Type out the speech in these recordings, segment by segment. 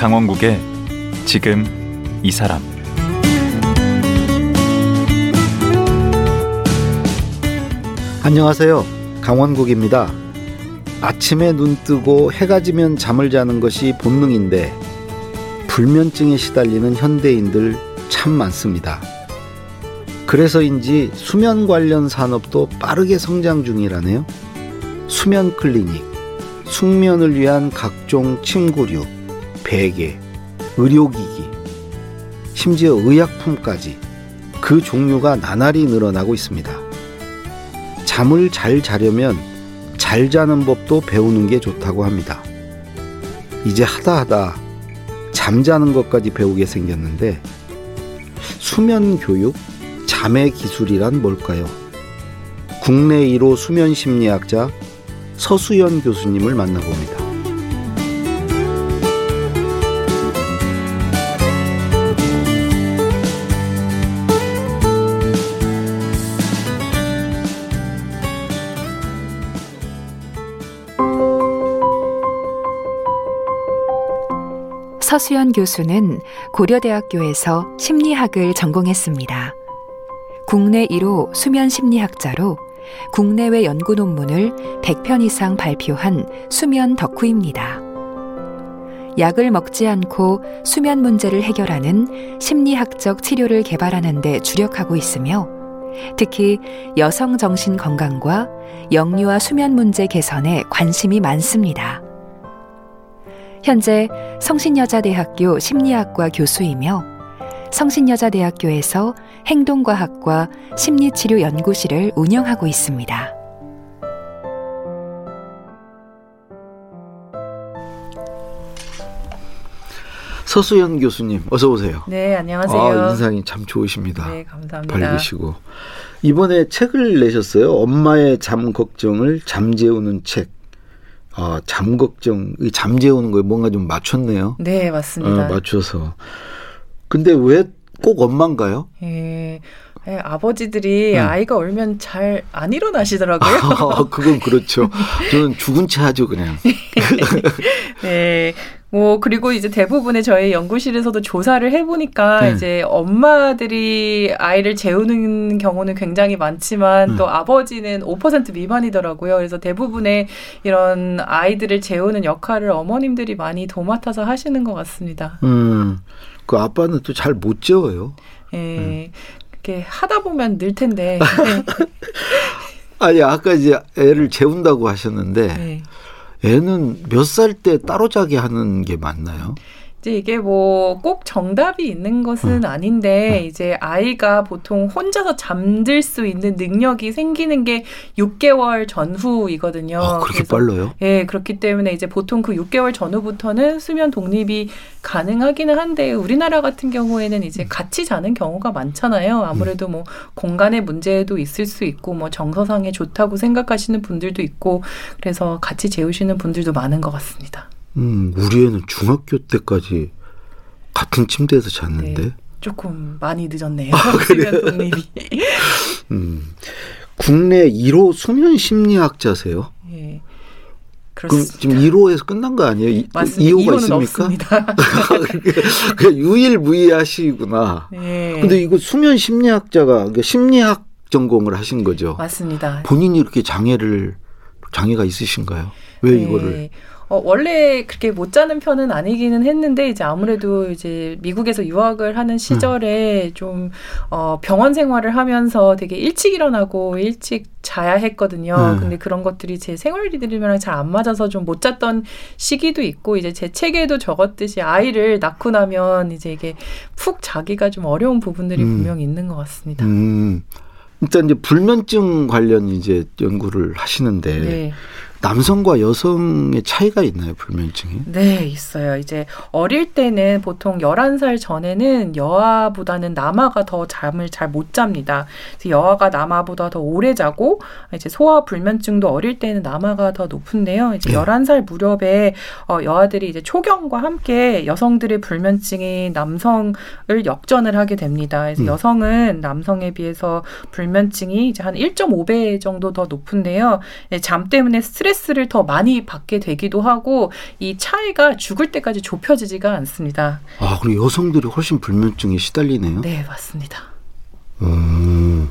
강원국의 지금 이 사람 안녕하세요. 강원국입니다. 아침에 눈 뜨고 해가 지면 잠을 자는 것이 본능인데 불면증에 시달리는 현대인들 참 많습니다. 그래서인지 수면 관련 산업도 빠르게 성장 중이라네요. 수면 클리닉, 숙면을 위한 각종 침구류, 베개, 의료기기, 심지어 의약품까지 그 종류가 나날이 늘어나고 있습니다. 잠을 잘 자려면 잘 자는 법도 배우는 게 좋다고 합니다. 이제 하다 하다 잠자는 것까지 배우게 생겼는데 수면 교육, 잠의 기술이란 뭘까요? 국내 1호 수면 심리학자 서수연 교수님을 만나봅니다. 서수연 교수는 고려대학교에서 심리학을 전공했습니다. 국내 1호 수면 심리학자로 국내외 연구 논문을 100편 이상 발표한 수면 덕후입니다. 약을 먹지 않고 수면 문제를 해결하는 심리학적 치료를 개발하는 데 주력하고 있으며 특히 여성 정신 건강과 영유아 수면 문제 개선에 관심이 많습니다. 현재 성신여자대학교 심리학과 교수이며 성신여자대학교에서 행동과학과 심리치료 연구실을 운영하고 있습니다. 서수연 교수님 어서 오세요. 네, 안녕하세요. 아, 인상이 참 좋으십니다. 네, 감사합니다. 밝으시고 이번에 책을 내셨어요. 엄마의 잠 걱정을 잠재우는 책. 아, 잠 걱정, 잠 재우는 거에 뭔가 좀 맞췄네요. 네, 맞습니다. 어, 맞춰서. 근데 왜 꼭 엄마인가요? 예. 네, 아버지들이 네. 아이가 울면 잘 안 일어나시더라고요. 아, 그건 그렇죠. 저는 죽은 채 하죠, 그냥. 네. 뭐 그리고 이제 대부분의 저희 연구실에서도 조사를 해보니까 네. 이제 엄마들이 아이를 재우는 경우는 굉장히 많지만 음. 또 아버지는 5% 미만이더라고요. 그래서 대부분의 이런 아이들을 재우는 역할을 어머님들이 많이 도맡아서 하시는 것 같습니다. 음, 그 아빠는 또 잘 못 재워요. 예. 음. 이렇게 하다 보면 늘 텐데. 아니 아까 이제 애를 재운다고 하셨는데. 네. 애는 몇 살 때 따로 자게 하는 게 맞나요? 이제 이게 뭐 꼭 정답이 있는 것은 음. 아닌데 음. 이제 아이가 보통 혼자서 잠들 수 있는 능력이 생기는 게 6개월 전후이거든요. 아, 그렇게 빨라요? 예, 그렇기 때문에 이제 보통 그 6개월 전후부터는 수면 독립이 가능하기는 한데 우리나라 같은 경우에는 이제 음. 같이 자는 경우가 많잖아요. 아무래도 뭐 공간의 문제도 있을 수 있고 뭐 정서상에 좋다고 생각하시는 분들도 있고 그래서 같이 재우시는 분들도 많은 것 같습니다. 음, 우리 애는 중학교 때까지 같은 침대에서 잤는데. 네, 조금 많이 늦었네요. 아, 독립이. 음, 국내 1호 수면 심리학자세요? 예. 그럼 지금 1호에서 끝난 거 아니에요? 맞습니다. 2호가 있습니까? 없습니다. 그냥 유일무이하시구나. 네. 근데 이거 수면 심리학자가 그러니까 심리학 전공을 하신 거죠? 맞습니다. 본인이 이렇게 장애를 장애가 있으신가요? 왜 네. 이거를? 어, 원래 그렇게 못 자는 편은 아니기는 했는데 이제 아무래도 이제 미국에서 유학을 하는 시절에 음. 좀 어, 병원 생활을 하면서 되게 일찍 일어나고 일찍 자야 했거든요. 음. 근데 그런 것들이 제 생활 리듬이랑 잘 안 맞아서 좀 못 잤던 시기도 있고 이제 제 책에도 적었듯이 아이를 낳고 나면 이제 이게 푹 자기가 좀 어려운 부분들이 음. 분명히 있는 것 같습니다. 음. 일단 이제 불면증 관련 이제 연구를 하시는데 네. 남성과 여성의 차이가 있나요, 불면증이? 네, 있어요. 이제 어릴 때는 보통 11살 전에는 여아보다는 남아가 더 잠을 잘 못 잡니다. 여아가 남아보다 더 오래 자고 이제 소아 불면증도 어릴 때는 남아가 더 높은데요. 이제 네. 11살 무렵에 어, 여아들이 이제 초경과 함께 여성들의 불면증이 남성을 역전을 하게 됩니다. 그래서 음. 여성은 남성에 비해서 불면증이 이제 한 1.5배 정도 더 높은데요. 잠 때문에 스트레스 스트레스를 더 많이 받게 되기도 하고 이 차이가 죽을 때까지 좁혀지지가 않습니다. 아, 그리고 여성들이 훨씬 불면증에 시달리네요. 네, 맞습니다. 음.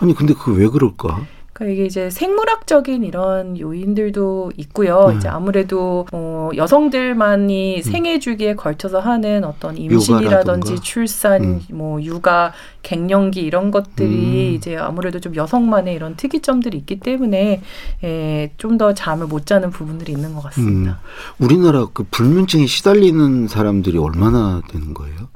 아니 근데 그 왜 그럴까? 그러니까 이게 이제 생물학적인 이런 요인들도 있고요. 음. 이제 아무래도 어, 여성들만이 생애 주기에 걸쳐서 하는 어떤 임신이라든지. 출산, 음. 뭐 육아, 갱년기 이런 것들이 음. 이제 아무래도 좀 여성만의 이런 특이점들이 있기 때문에 예, 좀 더 잠을 못 자는 부분들이 있는 것 음. 같습니다. 우리나라 그 불면증에 시달리는 사람들이 얼마나 되는 거예요?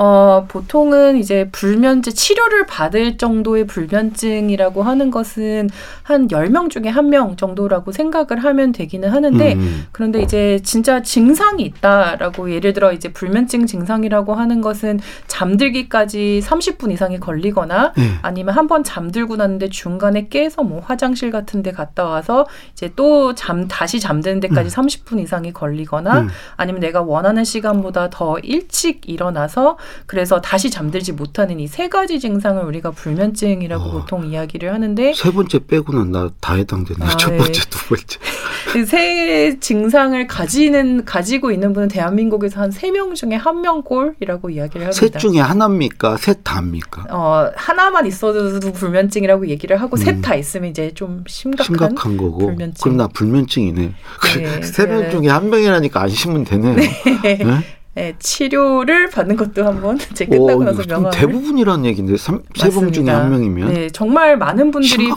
어, 보통은 이제 불면증 치료를 받을 정도의 불면증이라고 하는 것은 한 10명 중에 한 명 정도라고 생각을 하면 되기는 하는데 음. 그런데 이제 진짜 증상이 있다라고 예를 들어 이제 불면증 증상이라고 하는 것은 잠들기까지 30분 이상이 걸리거나 네. 아니면 한 번 잠들고 났는데 중간에 깨서 뭐 화장실 같은 데 갔다 와서 이제 또 잠 다시 잠드는 데까지 30분 이상이 걸리거나 음. 아니면 내가 원하는 시간보다 더 일찍 일어나서 그래서 다시 잠들지 못하는 이 세 가지 증상을 우리가 불면증이라고 어. 보통 이야기를 하는데 세 번째 빼고는 나 다 해당되네. 아, 첫 네. 번째, 두 번째. 그세 증상을 가지는 가지고 있는 분은 대한민국에서 한 세 명 중에 한 명꼴이라고 이야기를 합니다. 셋 중에 하나입니까? 셋 다입니까? 어, 하나만 있어도 불면증이라고 얘기를 하고 음. 셋다 있으면 이제 좀 심각한, 심각한 거고. 불면증. 그럼 나 불면증이네. 네, 세명 네. 중에 한 명이라니까 안심은 되네요. 네? 네, 치료를 받는 것도 한번 오, 끝나고 나서 이거 좀 명함을 대부분이라는 얘기인데 세명 중에. 한 명이면 네, 정말 많은 분들이.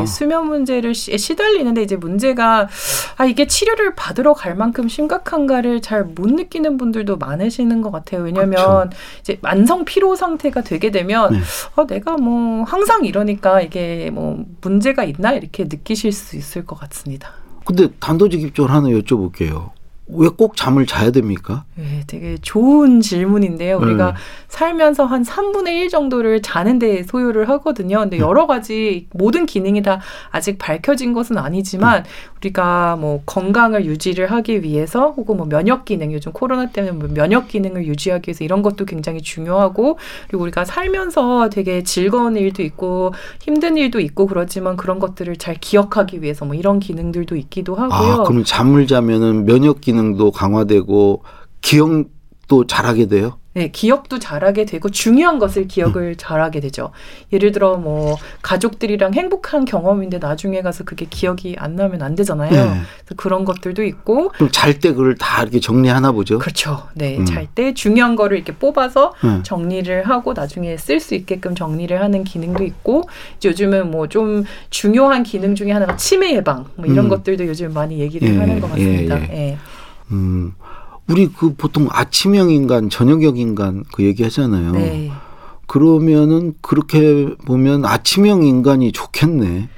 네, 수면 문제를 시, 시달리는데 이제 문제가 아 이게 치료를 받으러 갈 만큼 심각한가를 잘 못 느끼는 분들도 많으시는 것 같아요. 왜냐하면 이제 만성 피로 상태가 되게 되면 네. 어, 내가 뭐 항상 이러니까 이게 뭐 문제가 있나 이렇게 느끼실 수 있을 것 같습니다. 근데 단도직입적으로 하나 여쭤볼게요. 왜 꼭 잠을 자야 됩니까? 네, 되게 좋은 질문인데요. 우리가 네. 살면서 한 3분의 1 정도를 자는 데 소요를 하거든요. 근데 네. 여러 가지 모든 기능이 다 아직 밝혀진 것은 아니지만 네. 우리가 뭐 건강을 유지를 하기 위해서 혹은 뭐 면역 기능 요즘 코로나 때문에 뭐 면역 기능을 유지하기 위해서 이런 것도 굉장히 중요하고 그리고 우리가 살면서 되게 즐거운 일도 있고 힘든 일도 있고 그렇지만 그런 것들을 잘 기억하기 위해서 뭐 이런 기능들도 있기도 하고요. 아, 그럼 잠을 자면은 면역 기능도 강화되고 기억 도 잘하게 돼요? 네, 기억도 잘하게 되고 중요한 것을 기억을 잘하게 되죠. 예를 들어 뭐 가족들이랑 행복한 경험인데 나중에 가서 그게 기억이 안 나면 안 되잖아요. 네. 그래서 그런 것들도 있고 그럼 잘 때 그걸 다 이렇게 정리하나 보죠? 그렇죠. 네, 음. 잘때 중요한 거를 이렇게 뽑아서 네. 정리를 하고 나중에 쓸 수 있게끔 정리를 하는 기능도 있고 요즘은 뭐 좀 중요한 기능 중에 하나가 치매 예방 뭐 이런 음. 것들도 요즘 많이 얘기를 예, 하는 것 같습니다. 예, 예. 음, 우리 그 보통 아침형 인간, 저녁형 인간 그 얘기 하잖아요. 네. 그러면은 그렇게 보면 아침형 인간이 좋겠네.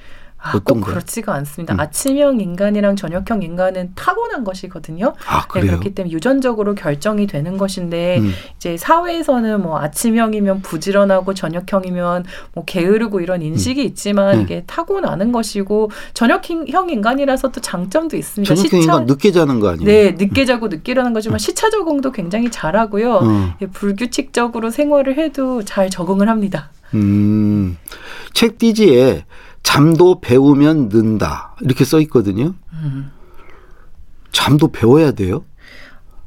아, 꼭 어떤가요? 그렇지가 않습니다. 음. 아침형 인간이랑 저녁형 인간은 타고난 것이거든요. 아, 네, 그래요? 그렇기 때문에 유전적으로 결정이 되는 것인데 음. 이제 사회에서는 뭐 아침형이면 부지런하고 저녁형이면 뭐 게으르고 이런 인식이 있지만 네. 이게 타고나는 것이고 저녁형 인간이라서 또 장점도 있습니다. 저녁형 인간 늦게 자는 거 아니에요? 네, 늦게 자고 늦게 일어나는 거지만 시차 적응도 굉장히 잘하고요. 어. 예, 불규칙적으로 생활을 해도 잘 적응을 합니다. 음, 책 띠지에 잠도 배우면 는다 이렇게 써 있거든요. 음. 잠도 배워야 돼요?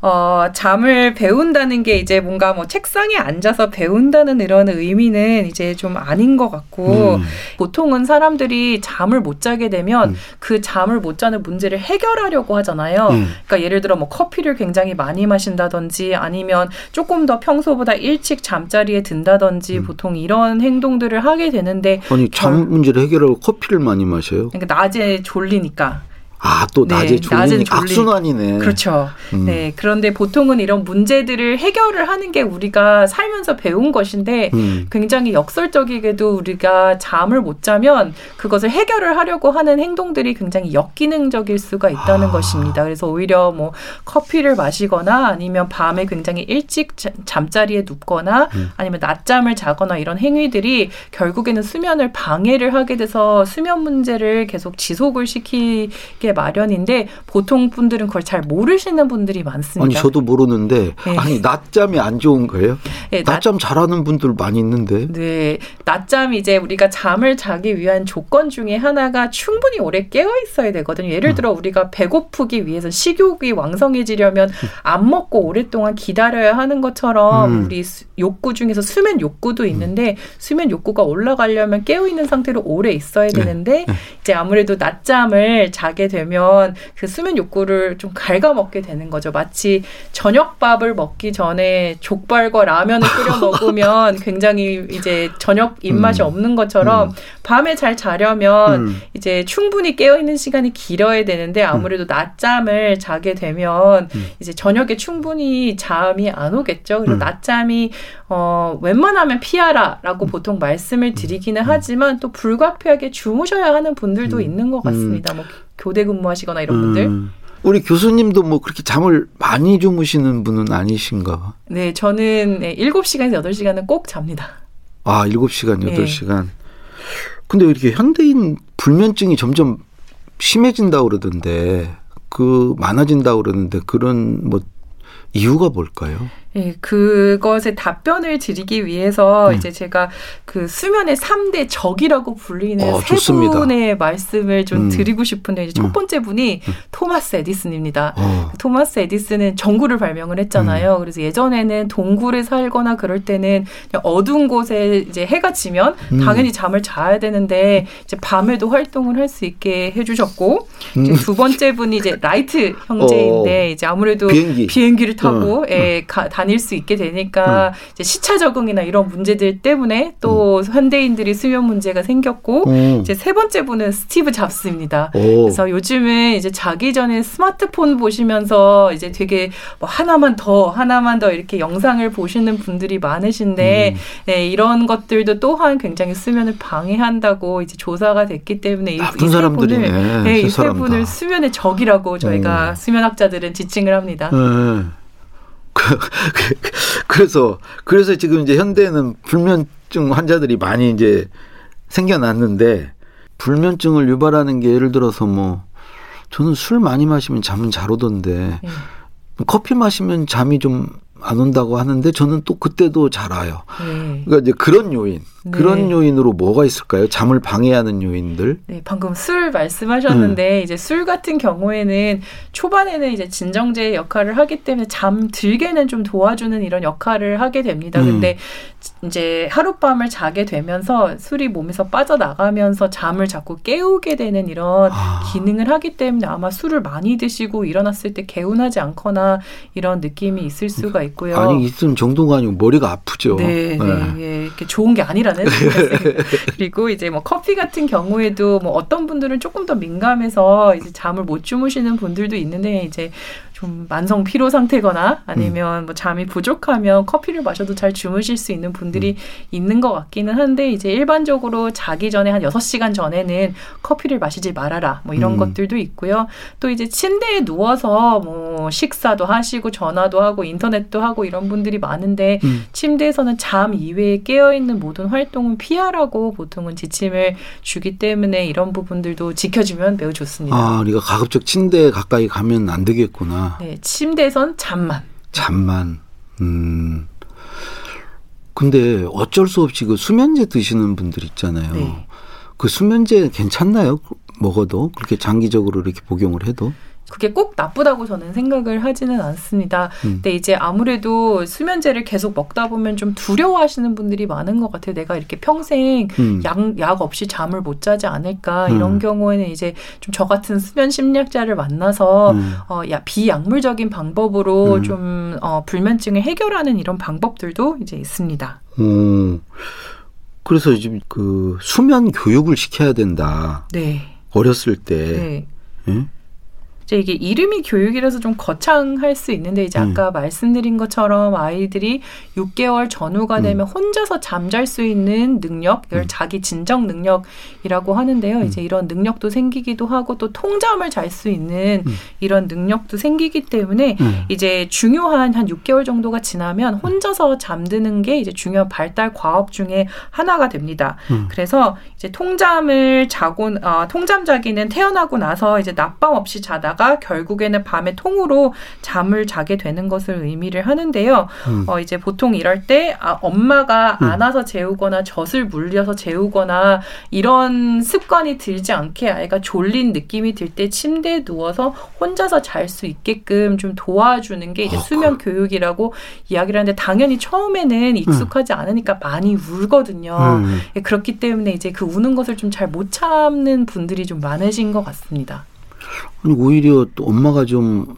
어, 잠을 배운다는 게 이제 뭔가 뭐 책상에 앉아서 배운다는 이런 의미는 이제 좀 아닌 것 같고, 음. 보통은 사람들이 잠을 못 자게 되면 음. 그 잠을 못 자는 문제를 해결하려고 하잖아요. 음. 그러니까 예를 들어 뭐 커피를 굉장히 많이 마신다든지 아니면 조금 더 평소보다 일찍 잠자리에 든다든지 음. 보통 이런 행동들을 하게 되는데, 아니 잠 절- 문제를 해결하고 커피를 많이 마셔요. 그러니까 낮에 졸리니까. 아또 네, 낮에 졸리니 낮엔 졸리- 악순환이네. 그렇죠. 음. 네. 그런데 보통은 이런 문제들을 해결을 하는 게 우리가 살면서 배운 것인데 음. 굉장히 역설적이게도 우리가 잠을 못 자면 그것을 해결을 하려고 하는 행동들이 굉장히 역기능적일 수가 있다는 아. 것입니다. 그래서 오히려 뭐 커피를 마시거나 아니면 밤에 굉장히 일찍 자- 잠자리에 눕거나 음. 아니면 낮잠을 자거나 이런 행위들이 결국에는 수면을 방해를 하게 돼서 수면 문제를 계속 지속을 시키게 있게 마련인데 보통 분들은 그걸 잘 모르시는 분들이 많습니다. 아니 저도 모르는데 네. 아니 낮잠이 안 좋은 거예요? 네, 낮- 낮잠 잘하는 분들 많이 있는데. 네, 낮잠 이제 우리가 잠을 자기 위한 조건 중에 하나가 충분히 오래 깨어 있어야 되거든요. 예를 들어 우리가 배고프기 위해서 식욕이 왕성해지려면 안 먹고 오랫동안 기다려야 하는 것처럼 음. 우리 수- 욕구 중에서 수면 욕구도 있는데 수면 욕구가 올라가려면 깨어 있는 상태로 오래 있어야 네. 되는데 이제 아무래도 낮잠을 자게 되면 그 수면 욕구를 좀 갉아먹게 되는 거죠. 마치 저녁밥을 먹기 전에 족발과 라면을 끓여 먹으면 굉장히 이제 저녁 입맛이 음. 없는 것처럼 밤에 잘 자려면 음. 이제 충분히 깨어 있는 시간이 길어야 되는데 아무래도 낮잠을 자게 되면 음. 이제 저녁에 충분히 잠이 안 오겠죠. 그리고 음. 낮잠이 어 웬만하면 피하라라고 보통 말씀을 드리기는 하지만 또 불가피하게 주무셔야 하는 분들도 음. 있는 것 같습니다. 뭐 교대 근무하시거나 이런 분들. 음. 우리 교수님도 뭐 그렇게 잠을 많이 주무시는 분은 아니신가 봐. 네, 저는 네, 7시간에서 8시간은 꼭 잡니다. 아, 7시간, 네. 8시간. 근데 왜 이렇게 현대인 불면증이 점점 심해진다고 그러던데, 그, 많아진다고 그러는데, 그런 뭐, 이유가 뭘까요? 예, 그것에 답변을 드리기 위해서 음. 이제 제가 그 수면의 3대 적이라고 불리는 어, 세 좋습니다. 분의 말씀을 좀 음. 드리고 싶은데 이제 첫 음. 번째 분이 토마스 에디슨입니다. 어, 토마스 에디슨은 전구를 발명을 음. 했잖아요. 그래서 예전에는 동굴에 살거나 그럴 때는 어두운 곳에 이제 해가 지면 음. 당연히 잠을 자야 되는데 이제 밤에도 활동을 할 수 있게 해주셨고 이제 음. 두 번째 분이 이제 라이트 형제인데 이제 아무래도 비행기. 비행기를 타고 어, 예, 가- 다닐 수 있게 되니까 이제 시차 적응이나 이런 문제들 때문에 또 현대인들이 수면 문제가 생겼고 어. 이제 세 번째 분은 스티브 잡스입니다. 오. 그래서 요즘은 이제 자기 전에 스마트폰 보시면서 이제 되게 뭐 하나만 더 하나만 더 이렇게 영상을 보시는 분들이 많으신데 음. 네, 이런 것들도 또한 굉장히 수면을 방해한다고 이제 조사가 됐기 때문에 이- 나쁜 이세 사람들이네. 분을 네, 세 이세. 분을 수면의 적이라고 저희가 음. 수면학자들은 지칭을 합니다. 네. 그- 그- 그래서 그래서 지금 이제 현대에는 불면증 환자들이 많이 이제 생겨났는데 불면증을 유발하는 게 예를 들어서 뭐 저는 술 많이 마시면 잠은 잘 오던데 네. 커피 마시면 잠이 좀 안 온다고 하는데 저는 또 그때도 잘 와요. 네. 그러니까 이제 그런 요인, 그런 네. 요인으로 뭐가 있을까요? 잠을 방해하는 요인들? 네, 방금 술 말씀하셨는데 음. 이제 술 같은 경우에는 초반에는 이제 진정제 역할을 하기 때문에 잠 들게는 좀 도와주는 이런 역할을 하게 됩니다. 음. 근데 이제 하룻밤을 자게 되면서 술이 몸에서 빠져나가면서 잠을 자꾸 깨우게 되는 이런 아. 기능을 하기 때문에 아마 술을 많이 드시고 일어났을 때 개운하지 않거나 이런 느낌이 있을 수가 있고요. 아니 있으면 정도가 아니고 머리가 아프죠. 네, 네, 예, 이렇게 좋은 게 아니라 는 말씀. 그리고 이제 뭐 커피 같은 경우에도 뭐 어떤 분들은 조금 더 민감해서 이제 잠을 못 주무시는 분들도 있는데 이제 좀 만성 피로 상태거나 아니면 뭐 잠이 부족하면 커피를 마셔도 잘 주무실 수 있는 분들이 있는 것 같기는 한데 이제 일반적으로 자기 전에 한 여섯 시간 전에는 커피를 마시지 말아라 뭐 이런 음. 것들도 있고요. 또 이제 침대에 누워서 뭐 식사도 하시고 전화도 하고 인터넷도 하고 이런 분들이 많은데 음. 침대에서는 잠 이외에 깨어 있는 모든 활동은 피하라고 보통은 지침을 주기 때문에 이런 부분들도 지켜주면 매우 좋습니다. 아, 우리가 가급적 침대에 가까이 가면 안 되겠구나. 네, 침대에선 잠만. 잠만. 음. 근데 어쩔 수 없이 그 수면제 드시는 분들 있잖아요. 네. 그 수면제 괜찮나요? 먹어도 그렇게 장기적으로 이렇게 복용을 해도 그게 꼭 나쁘다고 저는 생각을 하지는 않습니다. 음. 근데 이제 아무래도 수면제를 계속 먹다 보면 좀 두려워하시는 분들이 많은 것 같아요. 내가 이렇게 평생 음. 약, 약 없이 잠을 못 자지 않을까 음. 이런 경우에는 이제 좀 저 같은 수면 심리학자를 만나서 음. 어, 야, 비약물적인 방법으로 음. 좀 어, 불면증을 해결하는 이런 방법들도 이제 있습니다. 어. 그래서 요즘 그 수면 교육을 시켜야 된다. 네. 어렸을 때. 네. 예? 이제 이게 이름이 교육이라서 좀 거창할 수 있는데 이제 음. 아까 말씀드린 것처럼 아이들이 6개월 전후가 음. 되면 혼자서 잠잘 수 있는 능력, 음. 자기 진정 능력이라고 하는데요. 음. 이제 이런 능력도 생기기도 하고 또 통잠을 잘 수 있는 음. 이런 능력도 생기기 때문에 음. 이제 중요한 한 6개월 정도가 지나면 혼자서 잠드는 게 이제 중요한 발달 과업 중에 하나가 됩니다. 음. 그래서 이제 통잠을 자고 어, 통잠 자기는 태어나고 나서 이제 낮밤 없이 자다 가 결국에는 밤에 통으로 잠을 자게 되는 것을 의미를 하는데요. 음. 어 이제 보통 이럴 때 아, 엄마가 음. 안아서 재우거나 젖을 물려서 재우거나 이런 습관이 들지 않게 아이가 졸린 느낌이 들 때 침대에 누워서 혼자서 잘 수 있게끔 좀 도와주는 게 이제 어, 수면 교육이라고 이야기를 하는데 당연히 처음에는 익숙하지 않으니까 많이 울거든요. 음. 예, 그렇기 때문에 이제 그 우는 것을 좀 잘 못 참는 분들이 좀 많으신 것 같습니다. 아니, 오히려 또 엄마가 좀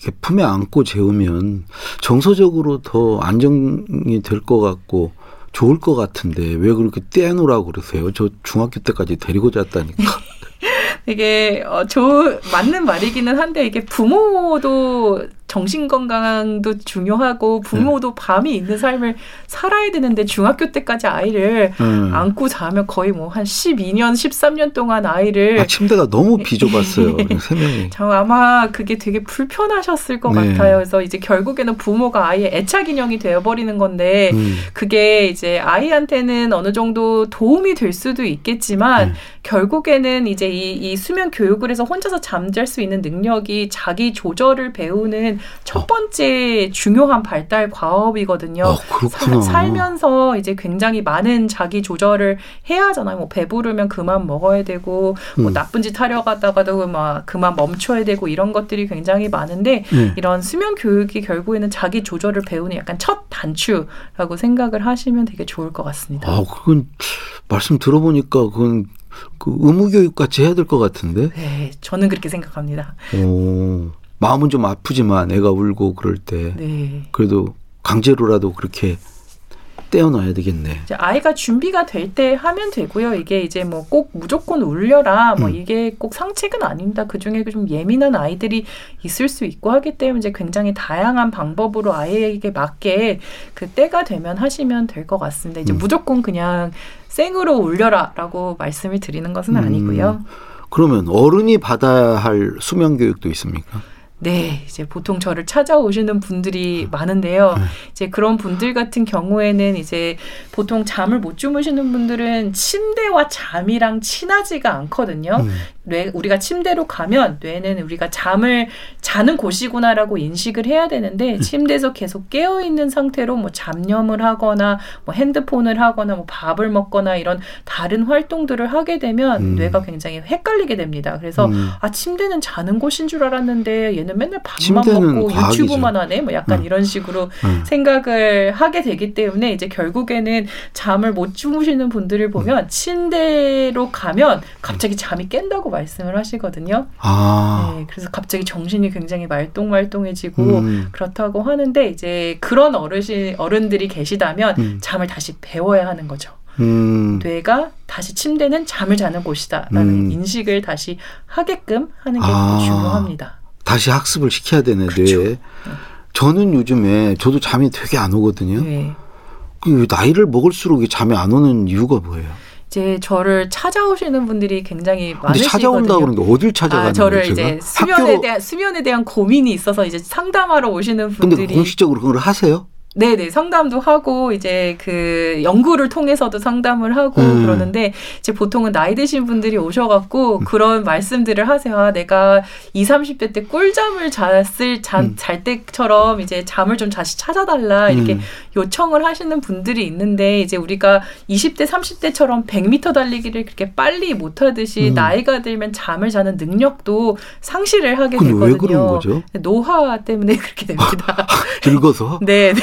이렇게 품에 안고 재우면 정서적으로 더 안정이 될 것 같고 좋을 것 같은데 왜 그렇게 떼놓으라고 그러세요? 저 중학교 때까지 데리고 잤다니까. 이게 어, 조, 맞는 말이기는 한데 이게 부모도 정신 건강도 중요하고 부모도 밤이 있는 삶을 살아야 되는데 중학교 때까지 아이를 음. 안고 자면 거의 뭐 한 12년, 13년 동안 아이를 아, 침대가 너무 비좁았어요. 그냥 세 명이. 저 아마 그게 되게 불편하셨을 것 네. 같아요. 그래서 이제 결국에는 부모가 아이의 애착 인형이 되어 버리는 건데 음. 그게 이제 아이한테는 어느 정도 도움이 될 수도 있겠지만 음. 결국에는 이제 이, 이 수면 교육을 해서 혼자서 잠잘 수 있는 능력이 자기 조절을 배우는 첫 번째 중요한 발달 과업이거든요. 어, 그렇구나. 사- 살면서 이제 굉장히 많은 자기 조절을 해야 하잖아요. 뭐 배부르면 그만 먹어야 되고 뭐 음. 나쁜 짓 하려 가다가도 막 그만 멈춰야 되고 이런 것들이 굉장히 많은데 네. 이런 수면 교육이 결국에는 자기 조절을 배우는 약간 첫 단추라고 생각을 하시면 되게 좋을 것 같습니다. 아, 그건 말씀 들어보니까 그건 그 의무 교육 같이 해야 될 것 같은데. 네, 저는 그렇게 생각합니다. 오, 마음은 좀 아프지만 애가 울고 그럴 때 네. 그래도 강제로라도 그렇게 떼어놔야 되겠네. 이제 아이가 준비가 될 때 하면 되고요. 이게 이제 뭐 꼭 무조건 울려라 뭐 음. 이게 꼭 상책은 아닙니다. 그 중에 좀 예민한 아이들이 있을 수 있고 하기 때문에 이제 굉장히 다양한 방법으로 아이에게 맞게 그 때가 되면 하시면 될 것 같습니다. 이제 음. 무조건 그냥 생으로 울려라라고 말씀을 드리는 것은 음. 아니고요. 그러면 어른이 받아야 할 수면 교육도 있습니까? 네, 이제 보통 저를 찾아오시는 분들이 많은데요. 네. 이제 그런 분들 같은 경우에는 이제 보통 잠을 못 주무시는 분들은 침대와 잠이랑 친하지가 않거든요. 음. 뇌 우리가 침대로 가면 뇌는 우리가 잠을 자는 곳이구나라고 인식을 해야 음. 되는데 침대에서 계속 깨어 있는 상태로 뭐 잡념을 하거나 뭐 핸드폰을 하거나 뭐 밥을 먹거나 이런 다른 활동들을 하게 되면 음. 뇌가 굉장히 헷갈리게 됩니다. 그래서 음. 아 침대는 자는 곳인 줄 알았는데 얘는 맨날 밥만 먹고 과학이죠. 유튜브만 하네 뭐 약간 음. 이런 식으로 음. 생각을 하게 되기 때문에 이제 결국에는 잠을 못 주무시는 분들을 보면 침대로 가면 갑자기 잠이 깬다고 말씀을 하시거든요. 아, 네, 그래서 갑자기 정신이 굉장히 말똥말똥해지고 음. 그렇다고 하는데 이제 그런 어르신 어른들이 계시다면 음. 잠을 다시 배워야 하는 거죠. 음. 뇌가 다시 침대는 잠을 자는 곳이다라는 음. 인식을 다시 하게끔 하는 게 아. 중요합니다. 다시 학습을 시켜야 되네, 그렇죠. 뇌에. 저는 요즘에 저도 잠이 되게 안 오거든요. 네. 그 나이를 먹을수록 잠이 안 오는 이유가 뭐예요? 이제 저를 찾아오시는 분들이 굉장히 근데 많으시거든요. 찾아온다고 그러는데 어딜 찾아가는 아, 저를 거예요? 이제 수면에 대한 수면에 대한 고민이 있어서 이제 상담하러 오시는 근데 분들이 공식적으로 그걸 하세요? 네네 상담도 하고 이제 그 연구를 통해서도 상담을 하고 음. 그러는데 이제 보통은 나이 드신 분들이 오셔갖고 그런 말씀들을 하세요. 아, 내가 20, 30대 때 꿀잠을 잤을 자, 음. 잘 때처럼 이제 잠을 좀 다시 찾아달라 이렇게 음. 요청을 하시는 분들이 있는데 이제 우리가 20대, 30대처럼 100m 달리기를 그렇게 빨리 못하듯이 음. 나이가 들면 잠을 자는 능력도 상실을 하게 되거든요. 왜 그런 거죠? 노화 때문에 그렇게 됩니다. 늙어서? 네, 네.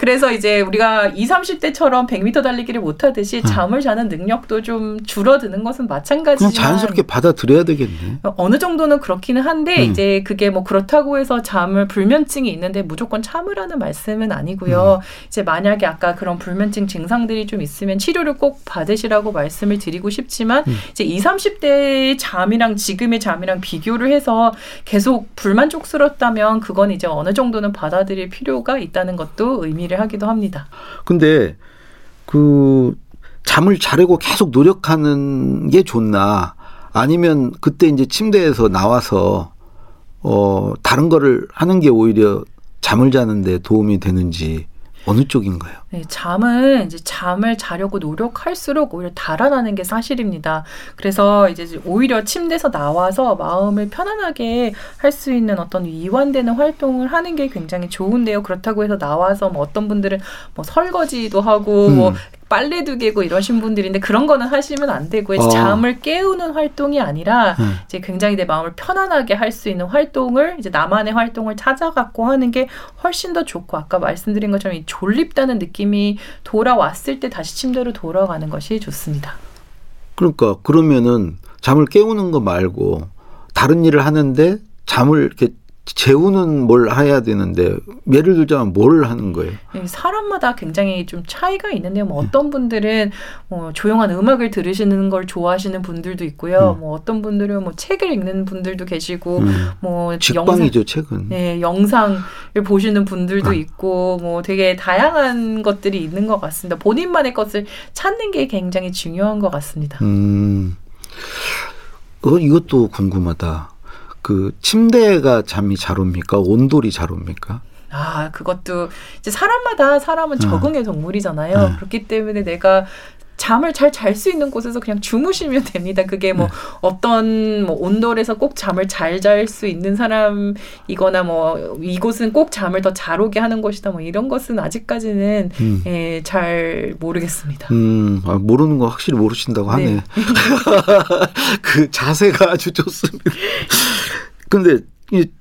그래서 이제 우리가 20, 30대처럼 100m 달리기를 못 하듯이 잠을 자는 능력도 좀 줄어드는 것은 마찬가지지만 자연스럽게 받아들여야 되겠네. 어느 정도는 그렇기는 한데 음. 이제 그게 뭐 그렇다고 해서 잠을 불면증이 있는데 무조건 참으라는 말씀은 아니고요. 음. 이제 만약에 아까 그런 불면증 증상들이 좀 있으면 치료를 꼭 받으시라고 말씀을 드리고 싶지만 음. 이제 20, 30대의 잠이랑 지금의 잠이랑 비교를 해서 계속 불만족스럽다면 그건 이제 어느 정도는 받아들일 필요가 있다는 것도 의미를 하기도 합니다. 근데 그 잠을 자려고 계속 노력하는 게 좋나 아니면 그때 이제 침대에서 나와서 어 다른 거를 하는 게 오히려 잠을 자는데 도움이 되는지 어느 쪽인가요? 네, 잠은 이제 잠을 자려고 노력할수록 오히려 달아나는 게 사실입니다. 그래서 이제 오히려 침대에서 나와서 마음을 편안하게 할 수 있는 어떤 이완되는 활동을 하는 게 굉장히 좋은데요. 그렇다고 해서 나와서 뭐 어떤 분들은 뭐 설거지도 하고 음. 뭐 빨래도 개고 이러신 분들인데 그런 거는 하시면 안 되고요. 어. 잠을 깨우는 활동이 아니라 음. 이제 굉장히 내 마음을 편안하게 할 수 있는 활동을 이제 나만의 활동을 찾아갖고 하는 게 훨씬 더 좋고 아까 말씀드린 것처럼 이 졸립다는 느낌 이 돌아왔을 때 다시 침대로 돌아가는 것이 좋습니다. 그러니까 그러면은 잠을 깨우는 거 말고 다른 일을 하는데 잠을 이렇게 재우는 뭘 해야 되는데 예를 들자면 뭘 하는 거예요? 이 사람마다 굉장히 좀 차이가 있는데요. 뭐 어떤 분들은 뭐 조용한 음악을 들으시는 걸 좋아하시는 분들도 있고요. 음. 뭐 어떤 분들은 뭐 책을 읽는 분들도 계시고 음. 뭐 직방이죠 책은. 네, 영상을 보시는 분들도 아. 있고, 뭐 되게 다양한 것들이 있는 것 같습니다. 본인만의 것을 찾는 게 굉장히 중요한 것 같습니다. 음. 어, 이것도 궁금하다. 그 침대가 잠이 잘 옵니까? 온돌이 잘 옵니까? 아, 그것도 이제 사람마다 사람은 적응의 동물이잖아요. 네. 그렇기 때문에 내가 잠을 잘 잘 수 있는 곳에서 그냥 주무시면 됩니다. 그게 뭐 네. 어떤 뭐 온돌에서 꼭 잠을 잘 잘 수 있는 사람이거나 뭐 이곳은 꼭 잠을 더 잘 오게 하는 곳이다 뭐 이런 것은 아직까지는 음. 예, 잘 모르겠습니다. 음, 아, 모르는 거 확실히 모르신다고 하네. 네. 그 자세가 아주 좋습니다. 근데 이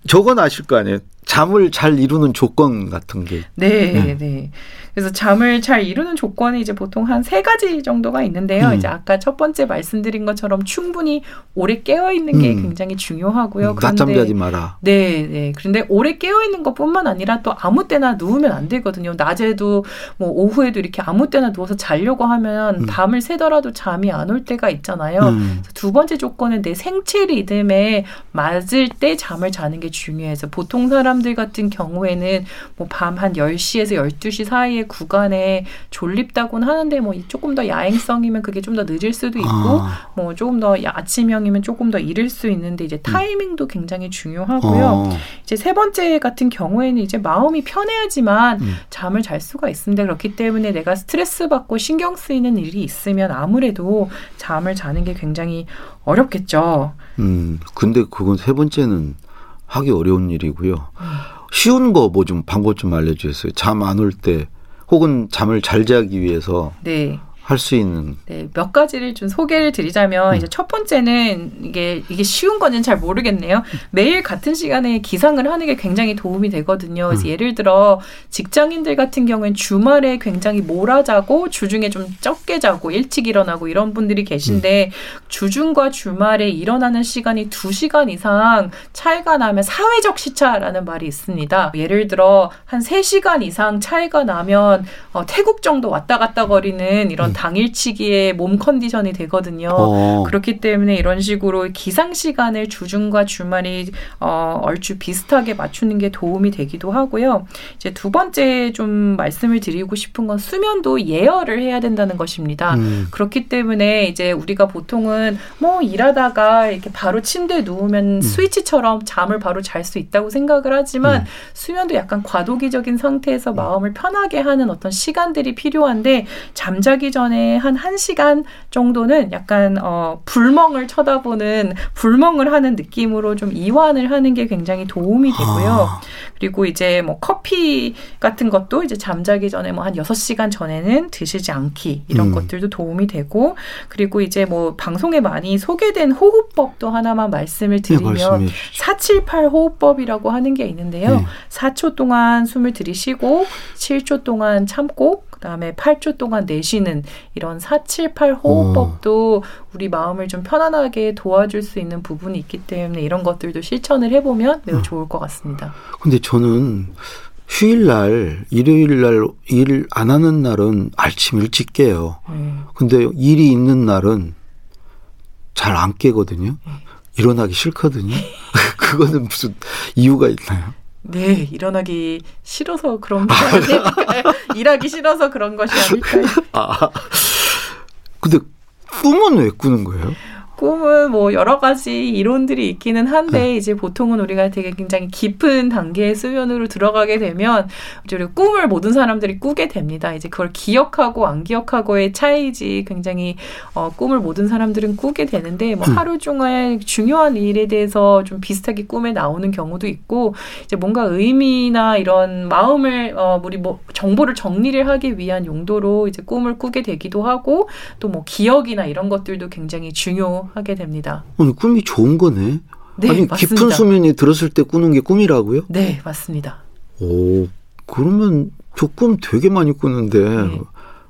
저건 아실 거 아니에요? 잠을 잘 이루는 조건 같은 게. 네, 네. 네. 그래서 잠을 잘 이루는 조건이 이제 보통 한 세 가지 정도가 있는데요. 음. 이제 아까 첫 번째 말씀드린 것처럼 충분히 오래 깨어 있는 게 음. 굉장히 중요하고요. 음, 낮잠 자지 마라. 네, 네. 그런데 오래 깨어 있는 것뿐만 아니라 또 아무 때나 누우면 안 되거든요. 낮에도 뭐 오후에도 이렇게 아무 때나 누워서 자려고 하면 음. 밤을 새더라도 잠이 안 올 때가 있잖아요. 음. 두 번째 조건은 내 생체 리듬에 맞을 때 잠을 자는 게 중요해서 보통 사람들 같은 경우에는 뭐 밤한 10시에서 12시 사이의 구간에 졸립다고는 하는데 뭐 조금 더 야행성이면 그게 좀 더 늦을 수도 있고 아. 뭐 조금 더 야- 아침형이면 조금 더 이를 수 있는데 이제 타이밍도 굉장히 중요하고요. 어. 이제 세 번째 같은 경우에는 이제 마음이 편해야지만 음. 잠을 잘 수가 있습니다. 그렇기 때문에 내가 스트레스 받고 신경 쓰이는 일이 있으면 아무래도 잠을 자는 게 굉장히 어렵겠죠. 음, 근데 그건 세 번째는 하기 어려운 일이고요. 쉬운 거 뭐 좀 방법 좀 알려주세요. 잠 안 올 때 혹은 잠을 잘 자기 위해서 네. 할 수 있는 네, 몇 가지를 좀 소개를 드리자면 음. 이제 첫 번째는 이게 이게 쉬운 건지는 잘 모르겠네요. 매일 같은 시간에 기상을 하는 게 굉장히 도움이 되거든요. 그래서 음. 예를 들어 직장인들 같은 경우엔 주말에 굉장히 몰아자고 주중에 좀 적게 자고 일찍 일어나고 이런 분들이 계신데 주중과 주말에 일어나는 시간이 두시간 이상 차이가 나면 사회적 시차라는 말이 있습니다. 예를 들어 한 세시간 이상 차이가 나면 어, 태국 정도 왔다 갔다 거리는 이런 당일치기의 몸 컨디션이 되거든요. 어. 그렇기 때문에 이런 식으로 기상 시간을 주중과 주말이 어, 얼추 비슷하게 맞추는 게 도움이 되기도 하고요. 이제 두 번째 좀 말씀을 드리고 싶은 건 수면도 예열을 해야 된다는 것입니다. 음. 그렇기 때문에 이제 우리가 보통은 뭐 일하다가 이렇게 바로 침대에 누우면 스위치처럼 잠을 바로 잘 수 있다고 생각을 하지만 음. 수면도 약간 과도기적인 상태에서 마음을 편하게 하는 어떤 시간들이 필요한데 잠자기 전에 전에 한 1시간 정도는 약간 어 불멍을 쳐다보는 불멍을 하는 느낌으로 좀 이완을 하는 게 굉장히 도움이 되고요. 아. 그리고 이제 뭐 커피 같은 것도 이제 잠자기 전에 뭐 한 6시간 전에는 드시지 않기 이런 음. 것들도 도움이 되고 그리고 이제 뭐 방송에 많이 소개된 호흡법도 하나만 말씀을 네, 드리면 주시죠. 478 호흡법이라고 하는 게 있는데요. 네. 4초 동안 숨을 들이쉬고 7초 동안 참고 그다음에 8초 동안 내쉬는 이런 478 호흡법도 우리 마음을 좀 편안하게 도와줄 수 있는 부분이 있기 때문에 이런 것들도 실천을 해보면 매우 좋을 것 같습니다. 근데 저는 휴일날, 일요일날 일 안 하는 날은 아침 일찍 깨요. 네. 근데 일이 있는 날은 잘 안 깨거든요. 일어나기 싫거든요. 그거는 무슨 이유가 있나요? 네, 일어나기 싫어서 그런 거 아닐까요? 일하기 싫어서 그런 것이 아닐까요? 아, 근데 꿈은 왜 꾸는 거예요? 꿈은 뭐 여러 가지 이론들이 있기는 한데 이제 보통은 우리가 되게 굉장히 깊은 단계의 수면으로 들어가게 되면 이제 우리 꿈을 모든 사람들이 꾸게 됩니다. 이제 그걸 기억하고 안 기억하고의 차이지 굉장히 어, 꿈을 모든 사람들은 꾸게 되는데 뭐 음. 하루 중에 중요한 일에 대해서 좀 비슷하게 꿈에 나오는 경우도 있고 이제 뭔가 의미나 이런 마음을 어, 우리 뭐 정보를 정리를 하기 위한 용도로 이제 꿈을 꾸게 되기도 하고 또 뭐 기억이나 이런 것들도 굉장히 중요 하게 됩니다. 오늘 꿈이 좋은 거네. 네, 아니 맞습니다. 깊은 수면이 들었을 때 꾸는 게 꿈이라고요? 네, 맞습니다. 오, 그러면 저 꿈 되게 많이 꾸는데 네.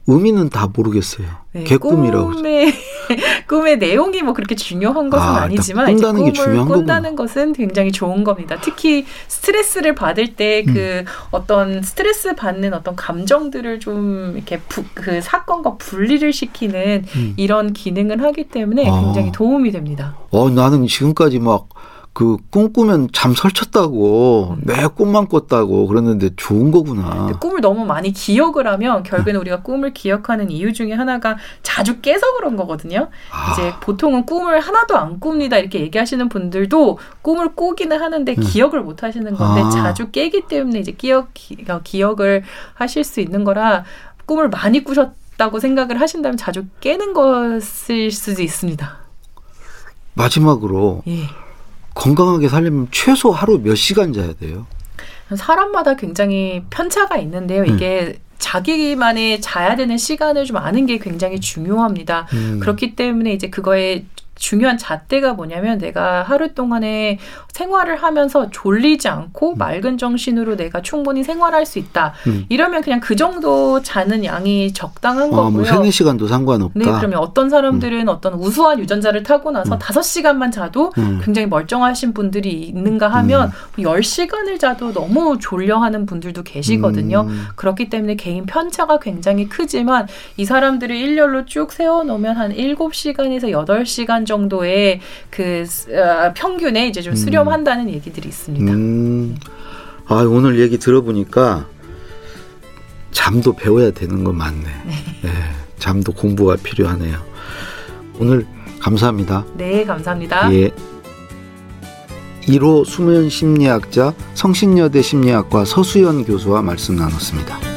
의미는 다 모르겠어요. 네, 개꿈이라고. 꿈의 꿈의 내용이 뭐 그렇게 중요한 것은 아, 아, 니지만 꾼다는 게 꿈을 꾼다는 것은 굉장히 좋은 겁니다. 특히 스트레스를 받을 때 음. 그 어떤 스트레스 받는 어떤 감정들을 좀 이렇게 부, 그 사건과 분리를 시키는 음. 이런 기능을 하기 때문에 아. 굉장히 도움이 됩니다. 어, 나는 지금까지 막 그 꿈꾸면 잠 설쳤다고 음. 매 꿈만 꿨다고 그랬는데 좋은 거구나. 꿈을 너무 많이 기억을 하면 결국에는 우리가 꿈을 기억하는 이유 중에 하나가 자주 깨서 그런 거거든요. 아, 이제 보통은 꿈을 하나도 안 꿉니다 이렇게 얘기하시는 분들도 꿈을 꾸기는 하는데 음. 기억을 못 하시는 건데 아. 자주 깨기 때문에 이제 기억 기, 어, 기억을 하실 수 있는 거라 꿈을 많이 꾸셨 다고 생각을 하신다면 자주 깨는 것일 수도 있습니다. 마지막으로 예. 건강하게 살려면 최소 하루 몇 시간 자야 돼요? 사람마다 굉장히 편차가 있는데요. 음. 이게 자기만의 자야 되는 시간을 좀 아는 게 굉장히 중요합니다. 음. 그렇기 때문에 이제 그거에 중요한 잣대가 뭐냐면 내가 하루 동안에 생활을 하면서 졸리지 않고 맑은 정신으로 내가 충분히 생활할 수 있다. 음. 이러면 그냥 그 정도 자는 양이 적당한 어, 거고요. 뭐 세네 시간도 상관없다. 네, 그러면 어떤 사람들은 어떤 우수한 유전자를 타고 나서 음. 다섯 시간만 자도 음. 굉장히 멀쩡하신 분들이 있는가 하면 음. 10시간을 자도 너무 졸려하는 분들도 계시거든요. 음. 그렇기 때문에 개인 편차가 굉장히 크지만 이 사람들을 일렬로 쭉 세워 놓으면 한 7시간에서 8시간 정도의 그 어, 평균에 이제 좀 수렴한다는 얘기들이 있습니다. 음. 아, 오늘 얘기 들어보니까 잠도 배워야 되는 거 맞네. 네, 잠도 공부가 필요하네요. 오늘 감사합니다. 네, 감사합니다. 예. 1호 수면 심리학자 성신여대 심리학과 서수연 교수와 말씀 나눴습니다.